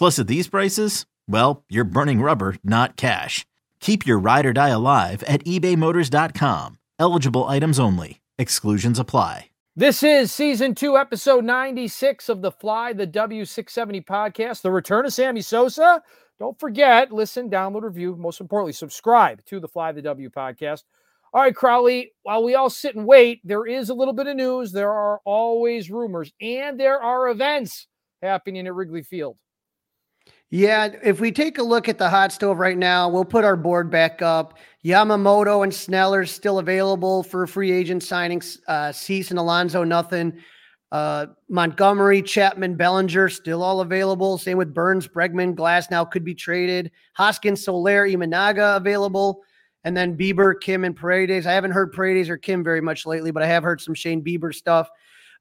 Plus, at these prices, well, you're burning rubber, not cash. Keep your ride or die alive at ebaymotors.com. Eligible items only. Exclusions apply. This is season two, episode 96 of the Fly the W670 podcast. The return of Sammy Sosa. Don't forget, listen, download, review, most importantly, subscribe to the Fly the W podcast. All right, Crawly, while we all sit and wait, there is a little bit of news. There are always rumors, and there are events happening at Wrigley Field. Yeah, if we take a look at the hot stove right now, we'll put our board back up. Yamamoto and Sneller still available for free agent signings. Uh, Cease and Alonso, nothing. Uh, Montgomery, Chapman, Bellinger, still all available. Same with Burnes, Bregman, Glasnow could be traded. Hoskins, Soler, Imanaga available. And then Bieber, Kim, and Paredes. I haven't heard Paredes or Kim very much lately, but I have heard some Shane Bieber stuff.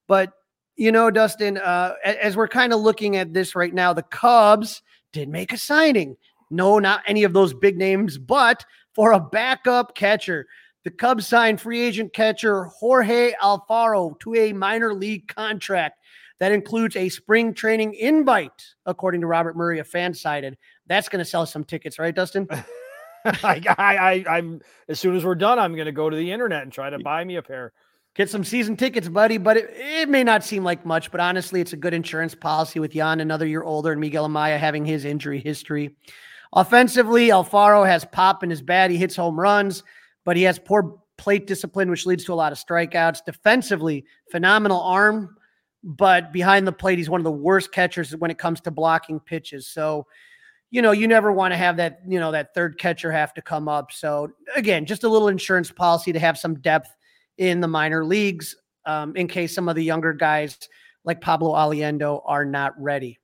But, you know, Dustin, uh, as we're kind of looking at this right now, the Cubs – did make a signing. No, not any of those big names, but for a backup catcher. The Cubs signed free agent catcher Jorge Alfaro to a minor league contract that includes a spring training invite, according to Robert Murray, a FanSided. That's going to sell some tickets, right, Dustin? I, I, I, am as soon as we're done, I'm going to go to the internet and try to buy me a pair get some season tickets, buddy. But it, it may not seem like much, but honestly, it's a good insurance policy with Yan another year older and Miguel Amaya having his injury history. Offensively, Alfaro has pop in his bat. He hits home runs, but he has poor plate discipline, which leads to a lot of strikeouts. Defensively, phenomenal arm, but behind the plate, he's one of the worst catchers when it comes to blocking pitches. So, you know, you never want to have that, you know, that third catcher have to come up. So again, just a little insurance policy to have some depth in the minor leagues um, in case some of the younger guys like Pablo Aliendo are not ready.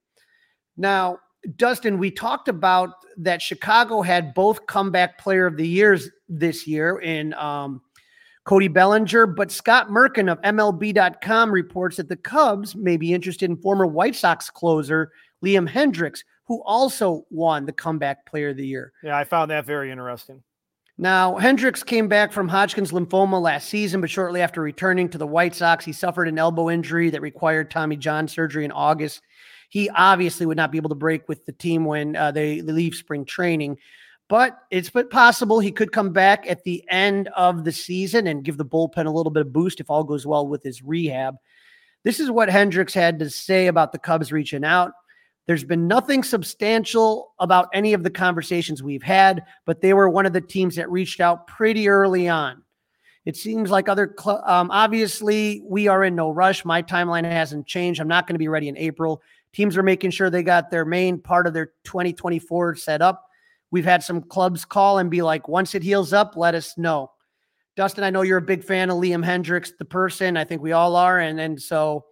Now, Dustin, we talked about that Chicago had both comeback player of the years this year in um, Cody Bellinger, but Scott Merkin of MLB.com reports that the Cubs may be interested in former White Sox closer Liam Hendriks, who also won the comeback player of the year. Yeah, I found that very interesting. Now, Hendriks came back from Hodgkin's lymphoma last season, but shortly after returning to the White Sox, he suffered an elbow injury that required Tommy John surgery in August. He obviously would not be able to break with the team when uh, they leave spring training, but it's possible he could come back at the end of the season and give the bullpen a little bit of boost if all goes well with his rehab. This is what Hendriks had to say about the Cubs reaching out. There's been nothing substantial about any of the conversations we've had, but they were one of the teams that reached out pretty early on. It seems like other, cl- um, obviously, we are in no rush. My timeline hasn't changed. I'm not going to be ready in April. Teams are making sure they got their main part of their 2024 set up. We've had some clubs call and be like, once it heals up, let us know. Dustin, I know you're a big fan of Liam Hendriks, the person. I think we all are. And, and so,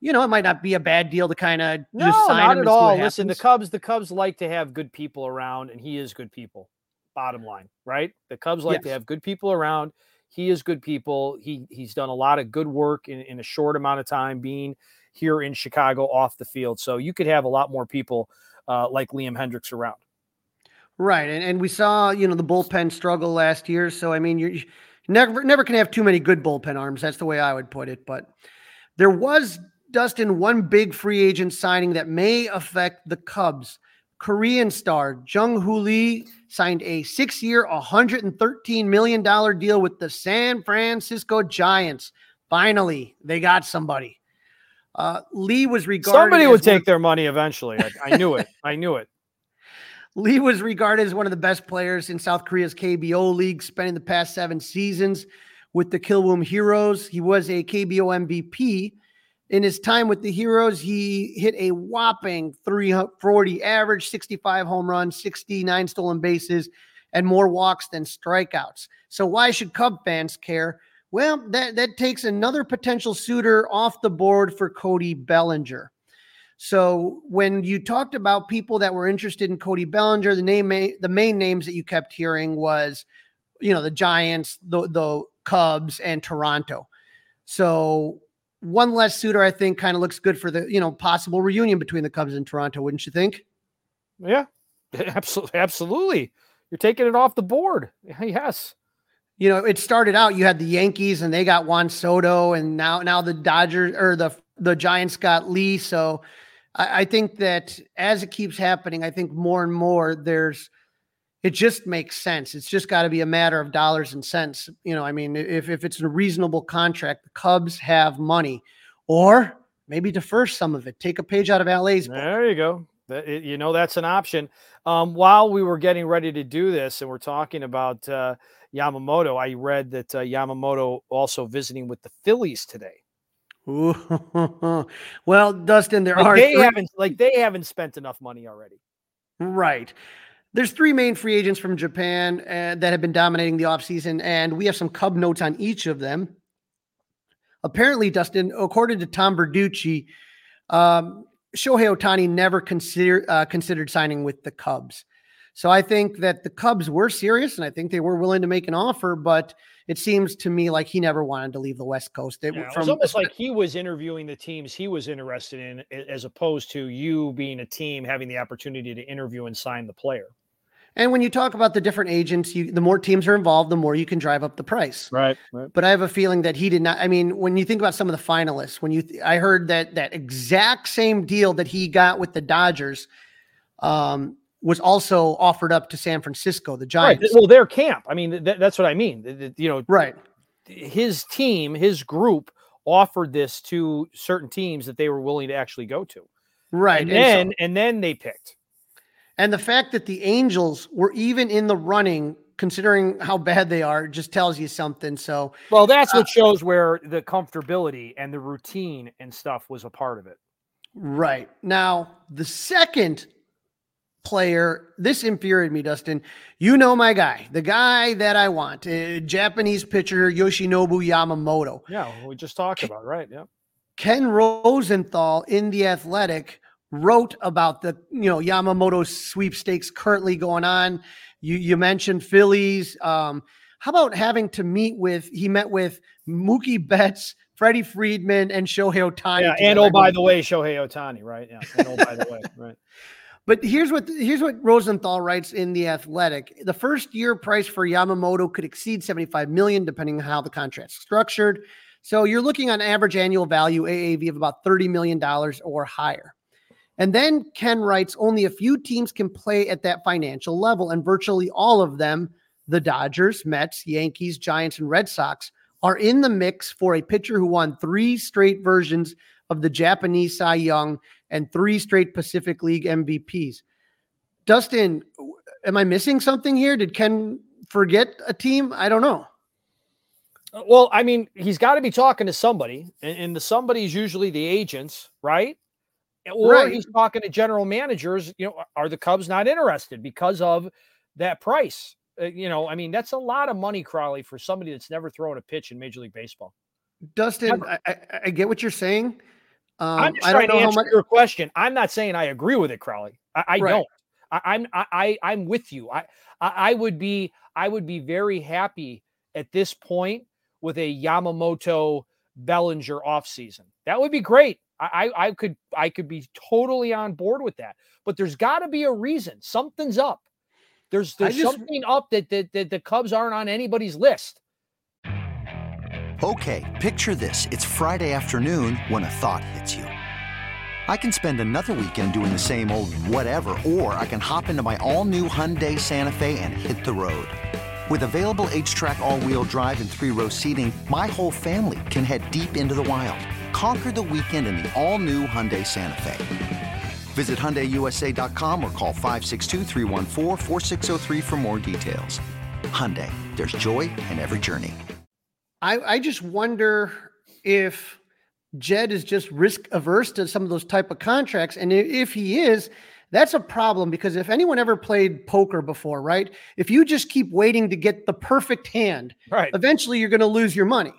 you know, it might not be a bad deal to kind of no, just sign not at all. Listen, the Cubs, the Cubs like to have good people around, and he is good people. Bottom line, right? The Cubs like yes. to have good people around. He is good people. He he's done a lot of good work in, in a short amount of time being here in Chicago off the field. So you could have a lot more people uh, like Liam Hendriks around. Right, and and we saw you know the bullpen struggle last year. So I mean, you're Never, never can have too many good bullpen arms. That's the way I would put it. But there was Dustin one big free agent signing that may affect the Cubs. Korean star Jung Hoo Lee signed a six-year, $113 million deal with the San Francisco Giants. Finally, they got somebody. Uh, Lee was regarded. Somebody would take their money eventually. I, I knew it. I knew it. Lee was regarded as one of the best players in South Korea's KBO league, spending the past seven seasons with the Kiwoom Heroes. He was a KBO MVP. In his time with the Heroes, he hit a whopping 340 average, 65 home runs, 69 stolen bases, and more walks than strikeouts. So why should Cub fans care? Well, that, that takes another potential suitor off the board for Cody Bellinger. So when you talked about people that were interested in Cody Bellinger, the name the main names that you kept hearing was, you know, the Giants, the the Cubs, and Toronto. So one less suitor, I think, kind of looks good for the you know possible reunion between the Cubs and Toronto, wouldn't you think? Yeah, absolutely, absolutely. You're taking it off the board. Yes you know, it started out you had the Yankees and they got Juan Soto, and now now the Dodgers or the the Giants got Lee. So I, I think that as it keeps happening, I think more and more there's it just makes sense. It's just got to be a matter of dollars and cents. You know, I mean, if if it's a reasonable contract, the Cubs have money, or maybe defer some of it. Take a page out of LA's. Book. There you go. That, you know, that's an option. Um, while we were getting ready to do this, and we're talking about. Uh, Yamamoto. I read that uh, Yamamoto also visiting with the Phillies today. well, Dustin, there like are they haven't like they haven't spent enough money already. Right. There's three main free agents from Japan uh, that have been dominating the offseason, and we have some Cub notes on each of them. Apparently, Dustin, according to Tom Verducci, um, Shohei Ohtani never consider, uh, considered signing with the Cubs. So I think that the Cubs were serious and I think they were willing to make an offer, but it seems to me like he never wanted to leave the West Coast. It, yeah, from, it was almost like he was interviewing the teams he was interested in, as opposed to you being a team having the opportunity to interview and sign the player. And when you talk about the different agents, you, the more teams are involved, the more you can drive up the price. Right, right. But I have a feeling that he did not. I mean, when you think about some of the finalists, when you, I heard that that exact same deal that he got with the Dodgers, um, was also offered up to San Francisco, the Giants. Right. Well, their camp. I mean, th- that's what I mean. You know, right. His team, his group offered this to certain teams that they were willing to actually go to. Right. And, and then so, and then they picked. And the fact that the Angels were even in the running, considering how bad they are, just tells you something. So well, that's uh, what shows where the comfortability and the routine and stuff was a part of it. Right. Now, the second player. This infuriated me, Dustin. You know my guy, the guy that I want, uh, Japanese pitcher Yoshinobu Yamamoto. Yeah, we just talked about right. Yeah. Ken Rosenthal in the Athletic wrote about the you know Yamamoto sweepstakes currently going on. You you mentioned Phillies. Um, how about having to meet with? He met with Mookie Betts, Freddie Freeman, and Shohei Ohtani. Yeah, and oh by the way, Shohei Ohtani, right? Yeah, and oh by the way, right. But here's what here's what Rosenthal writes in the Athletic: the first year price for Yamamoto could exceed 75 million, depending on how the contract's structured. So you're looking on average annual value AAV of about 30 million dollars or higher. And then Ken writes: only a few teams can play at that financial level, and virtually all of them, the Dodgers, Mets, Yankees, Giants, and Red Sox, are in the mix for a pitcher who won three straight versions of the Japanese Cy Young and three straight Pacific League MVPs. Dustin, am I missing something here? Did Ken forget a team? I don't know. Uh, well, I mean, he's got to be talking to somebody, and, and the somebody is usually the agents, right? Or right. he's talking to general managers. You know, are the Cubs not interested because of that price? Uh, you know, I mean, that's a lot of money, Crawly, for somebody that's never thrown a pitch in Major League Baseball. Dustin, I, I, I, get what you're saying. Um, I'm just trying to answer much... your question. I'm not saying I agree with it, Crawly. I, I right. don't. I, am I, I am with you. I, I I would be I would be very happy at this point with a Yamamoto Bellinger offseason. That would be great. I, I, I could I could be totally on board with that. But there's got to be a reason. Something's up. There's there's just, something up that, that that the Cubs aren't on anybody's list. Okay, picture this. It's Friday afternoon when a thought hits you. I can spend another weekend doing the same old whatever, or I can hop into my all new Hyundai Santa Fe and hit the road. With available H track, all wheel drive, and three row seating, my whole family can head deep into the wild. Conquer the weekend in the all new Hyundai Santa Fe. Visit HyundaiUSA.com or call 562 for more details. Hyundai, there's joy in every journey. I, I just wonder if Jed is just risk averse to some of those type of contracts. And if he is, that's a problem because if anyone ever played poker before, right? If you just keep waiting to get the perfect hand, right. eventually you're going to lose your money.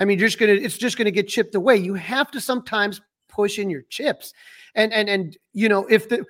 I mean, you're just to, it's just to get chipped away. You have to sometimes push in your chips. And, and, and, you know, if the,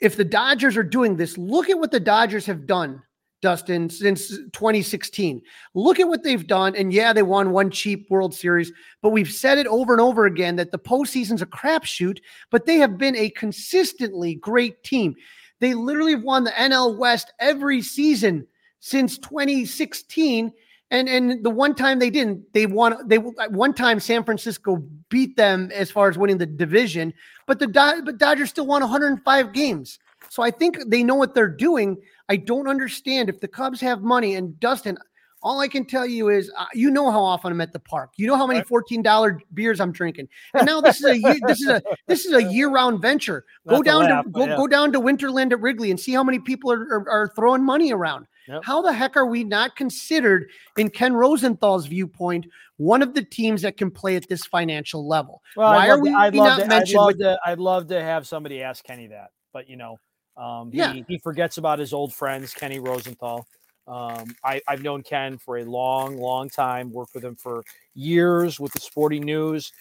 if the Dodgers are doing this, look at what the Dodgers have done Dustin, since 2016. Look at what they've done. And yeah, they won one cheap World Series, but we've said it over and over again that the postseason's a crapshoot, but they have been a consistently great team. They literally have won the NL West every season since 2016. And and the one time they didn't, they won. They one time San Francisco beat them as far as winning the division, but the but Dodgers still won 105 games. So I think they know what they're doing. I don't understand if the Cubs have money and Dustin. All I can tell you is, uh, you know how often I'm at the park. You know how many fourteen dollar beers I'm drinking. And now this is a year, this is a this is a year round venture. Go down laugh, to go, yeah. go down to Winterland at Wrigley and see how many people are, are, are throwing money around. Yep. How the heck are we not considered, in Ken Rosenthal's viewpoint, one of the teams that can play at this financial level? Well, Why are we I'd not to, mentioned? I'd love, with, to, I'd love to have somebody ask Kenny that, but you know, um, he, yeah. he forgets about his old friends, Kenny Rosenthal. Um, I, have known Ken for a long, long time, worked with him for years with the sporting news.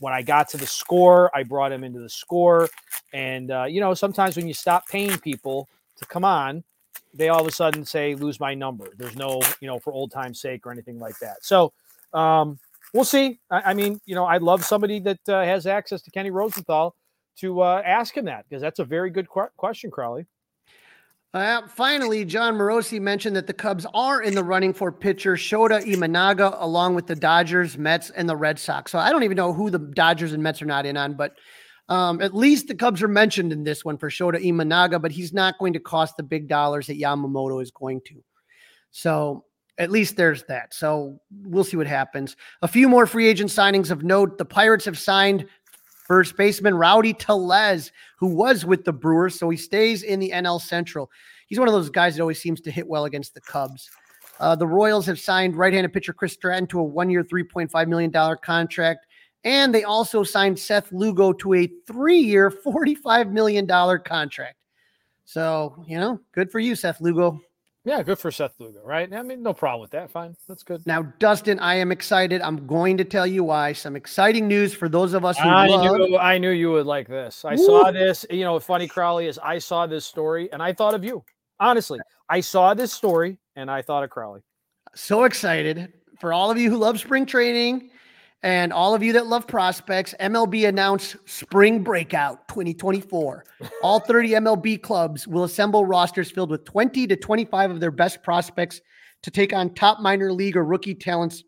When I got to the score, I brought him into the score. And, uh, you know, sometimes when you stop paying people to come on, they all of a sudden say, lose my number. There's no, you know, for old time's sake or anything like that. So um, we'll see. I, I, mean, you know, I'd love somebody that uh, has access to Kenny Rosenthal to uh, ask him that because that's a very good qu- question, Crawly. Uh, finally, Jon Morosi mentioned that the Cubs are in the running for pitcher Shota Imanaga, along with the Dodgers, Mets, and the Red Sox. So I don't even know who the Dodgers and Mets are not in on, but um, at least the Cubs are mentioned in this one for Shota Imanaga, but he's not going to cost the big dollars that Yamamoto is going to. So at least there's that. So we'll see what happens. A few more free agent signings of note. The Pirates have signed First baseman Rowdy Tellez, who was with the Brewers, so he stays in the NL Central. He's one of those guys that always seems to hit well against the Cubs. Uh, the Royals have signed right-handed pitcher Chris Stratton to a one-year, $3.5 million contract. And they also signed Seth Lugo to a three-year, $45 million contract. So, you know, good for you, Seth Lugo. Yeah, good for Seth Lugo, right? I mean, no problem with that. Fine. That's good. Now, Dustin, I am excited. I'm going to tell you why. Some exciting news for those of us who I love. Knew, I knew you would like this. I Woo! saw this. You know, funny, Crawly, is I saw this story and I thought of you. Honestly, I saw this story and I thought of Crawly. So excited for all of you who love spring training and all of you that love prospects, MLB announced Spring Breakout 2024. All 30 MLB clubs will assemble rosters filled with 20 to 25 of their best prospects to take on top minor league or rookie talents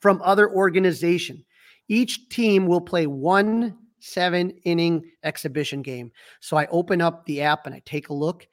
from other organization. Each team will play one seven inning exhibition game. So I open up the app and I take a look.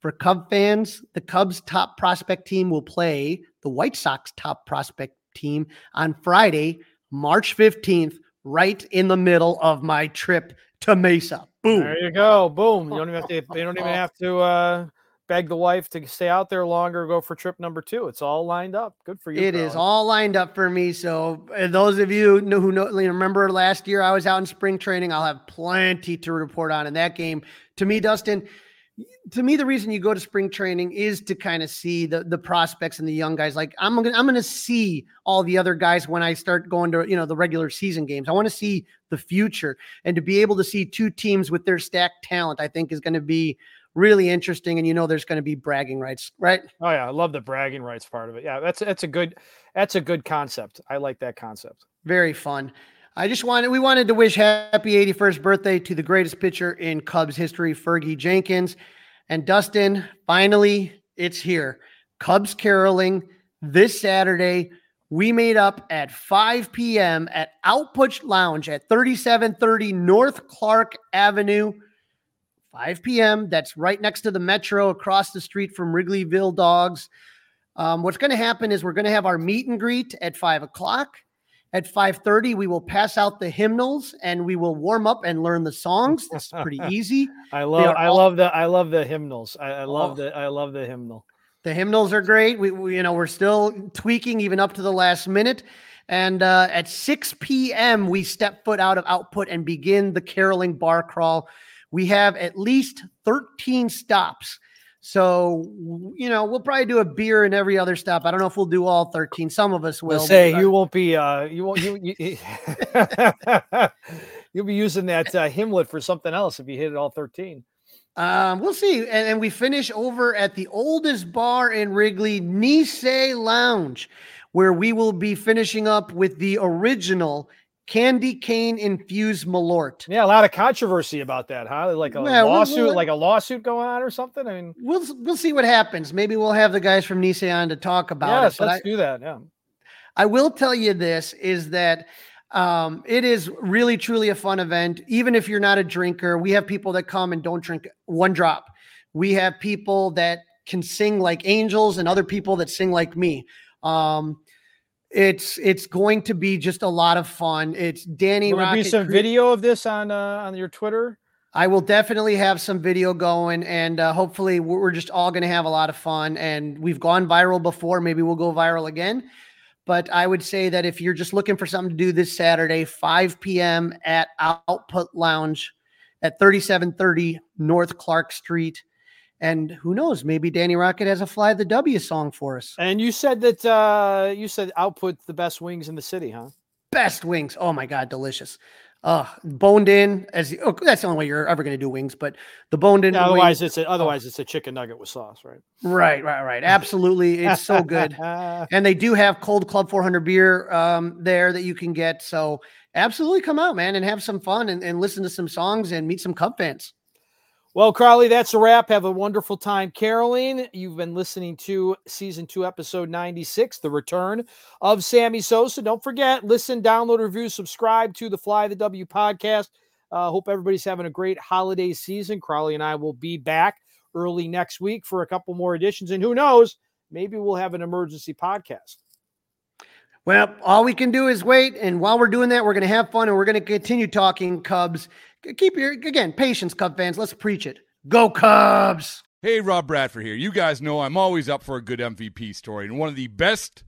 For Cub fans, the Cubs top prospect team will play the White Sox top prospect team on Friday, March 15th, right in the middle of my trip to Mesa. Boom. There you go. Boom. You don't even have to, you don't even have to uh, beg the wife to stay out there longer, go for trip number two. It's all lined up. Good for you. It is all lined up for me. So those of you who know, remember last year I was out in spring training, I'll have plenty to report on in that game. To me, Dustin, to me, the reason you go to spring training is to kind of see the the prospects and the young guys. Like I'm gonna I'm gonna see all the other guys when I start going to you know the regular season games. I want to see the future and to be able to see two teams with their stacked talent. I think is going to be really interesting. And you know, there's going to be bragging rights, right? Oh yeah, I love the bragging rights part of it. Yeah, that's that's a good that's a good concept. I like that concept. Very fun. I just wanted we wanted to wish happy 81st birthday to the greatest pitcher in Cubs history, Fergie Jenkins. And Dustin, finally, it's here. Cubs caroling this Saturday. we made up at 5 p.m. at Output Lounge at 3730 North Clark Avenue. 5 p.m. That's right next to the metro across the street from Wrigleyville Dogs. Um, what's going to happen is we're going to have our meet and greet at 5 o'clock. At 5:30, we will pass out the hymnals and we will warm up and learn the songs. That's pretty easy. I love I all, love the I love the hymnals. I, I love oh, the I love the hymnal. The hymnals are great. We, we, you know we're still tweaking even up to the last minute. And uh, at 6 p.m., we step foot out of output and begin the caroling bar crawl. We have at least 13 stops so, you know, we'll probably do a beer in every other stop. I don't know if we'll do all 13. Some of us will. Say you won't be, uh, you won't, you, you you'll be using that uh, hymnlet for something else if you hit it all 13. Um, we'll see. And, and we finish over at the oldest bar in Wrigley, Nisei Lounge, where we will be finishing up with the original candy cane infused malort. Yeah, a lot of controversy about that, huh? Like a yeah, lawsuit, we'll, we'll, like a lawsuit going on or something. I mean, we'll we'll see what happens. Maybe we'll have the guys from Nissan to talk about yes, it. let's I, do that. Yeah. I will tell you this is that um, it is really truly a fun event. Even if you're not a drinker, we have people that come and don't drink one drop. We have people that can sing like angels and other people that sing like me. Um, it's it's going to be just a lot of fun. It's Danny. Will be some Cre- video of this on uh, on your Twitter? I will definitely have some video going, and uh, hopefully, we're just all going to have a lot of fun. And we've gone viral before. Maybe we'll go viral again. But I would say that if you're just looking for something to do this Saturday, 5 p.m. at Output Lounge at 3730 North Clark Street. And who knows, maybe Danny Rockett has a fly the W song for us. And you said that uh you said output the best wings in the city, huh? Best wings. Oh my god, delicious. Uh boned in as oh, that's the only way you're ever going to do wings, but the boned in. Yeah, otherwise, wings, it's a, otherwise oh. it's a chicken nugget with sauce, right? Right, right, right. Absolutely, it's so good. and they do have cold Club 400 beer um, there that you can get. So absolutely, come out, man, and have some fun and, and listen to some songs and meet some Cub fans. Well, Crawly, that's a wrap. Have a wonderful time Caroline. You've been listening to season two, episode 96, the return of Sammy Sosa. Don't forget, listen, download, review, subscribe to the Fly the W podcast. Uh, hope everybody's having a great holiday season. Crawly and I will be back early next week for a couple more editions. And who knows, maybe we'll have an emergency podcast. Well, all we can do is wait. And while we're doing that, we're going to have fun and we're going to continue talking Cubs keep your again patience, Cub fans. Let's preach it. Go Cubs! Hey, Rob Bradford here. You guys know I'm always up for a good MVP story, and one of the best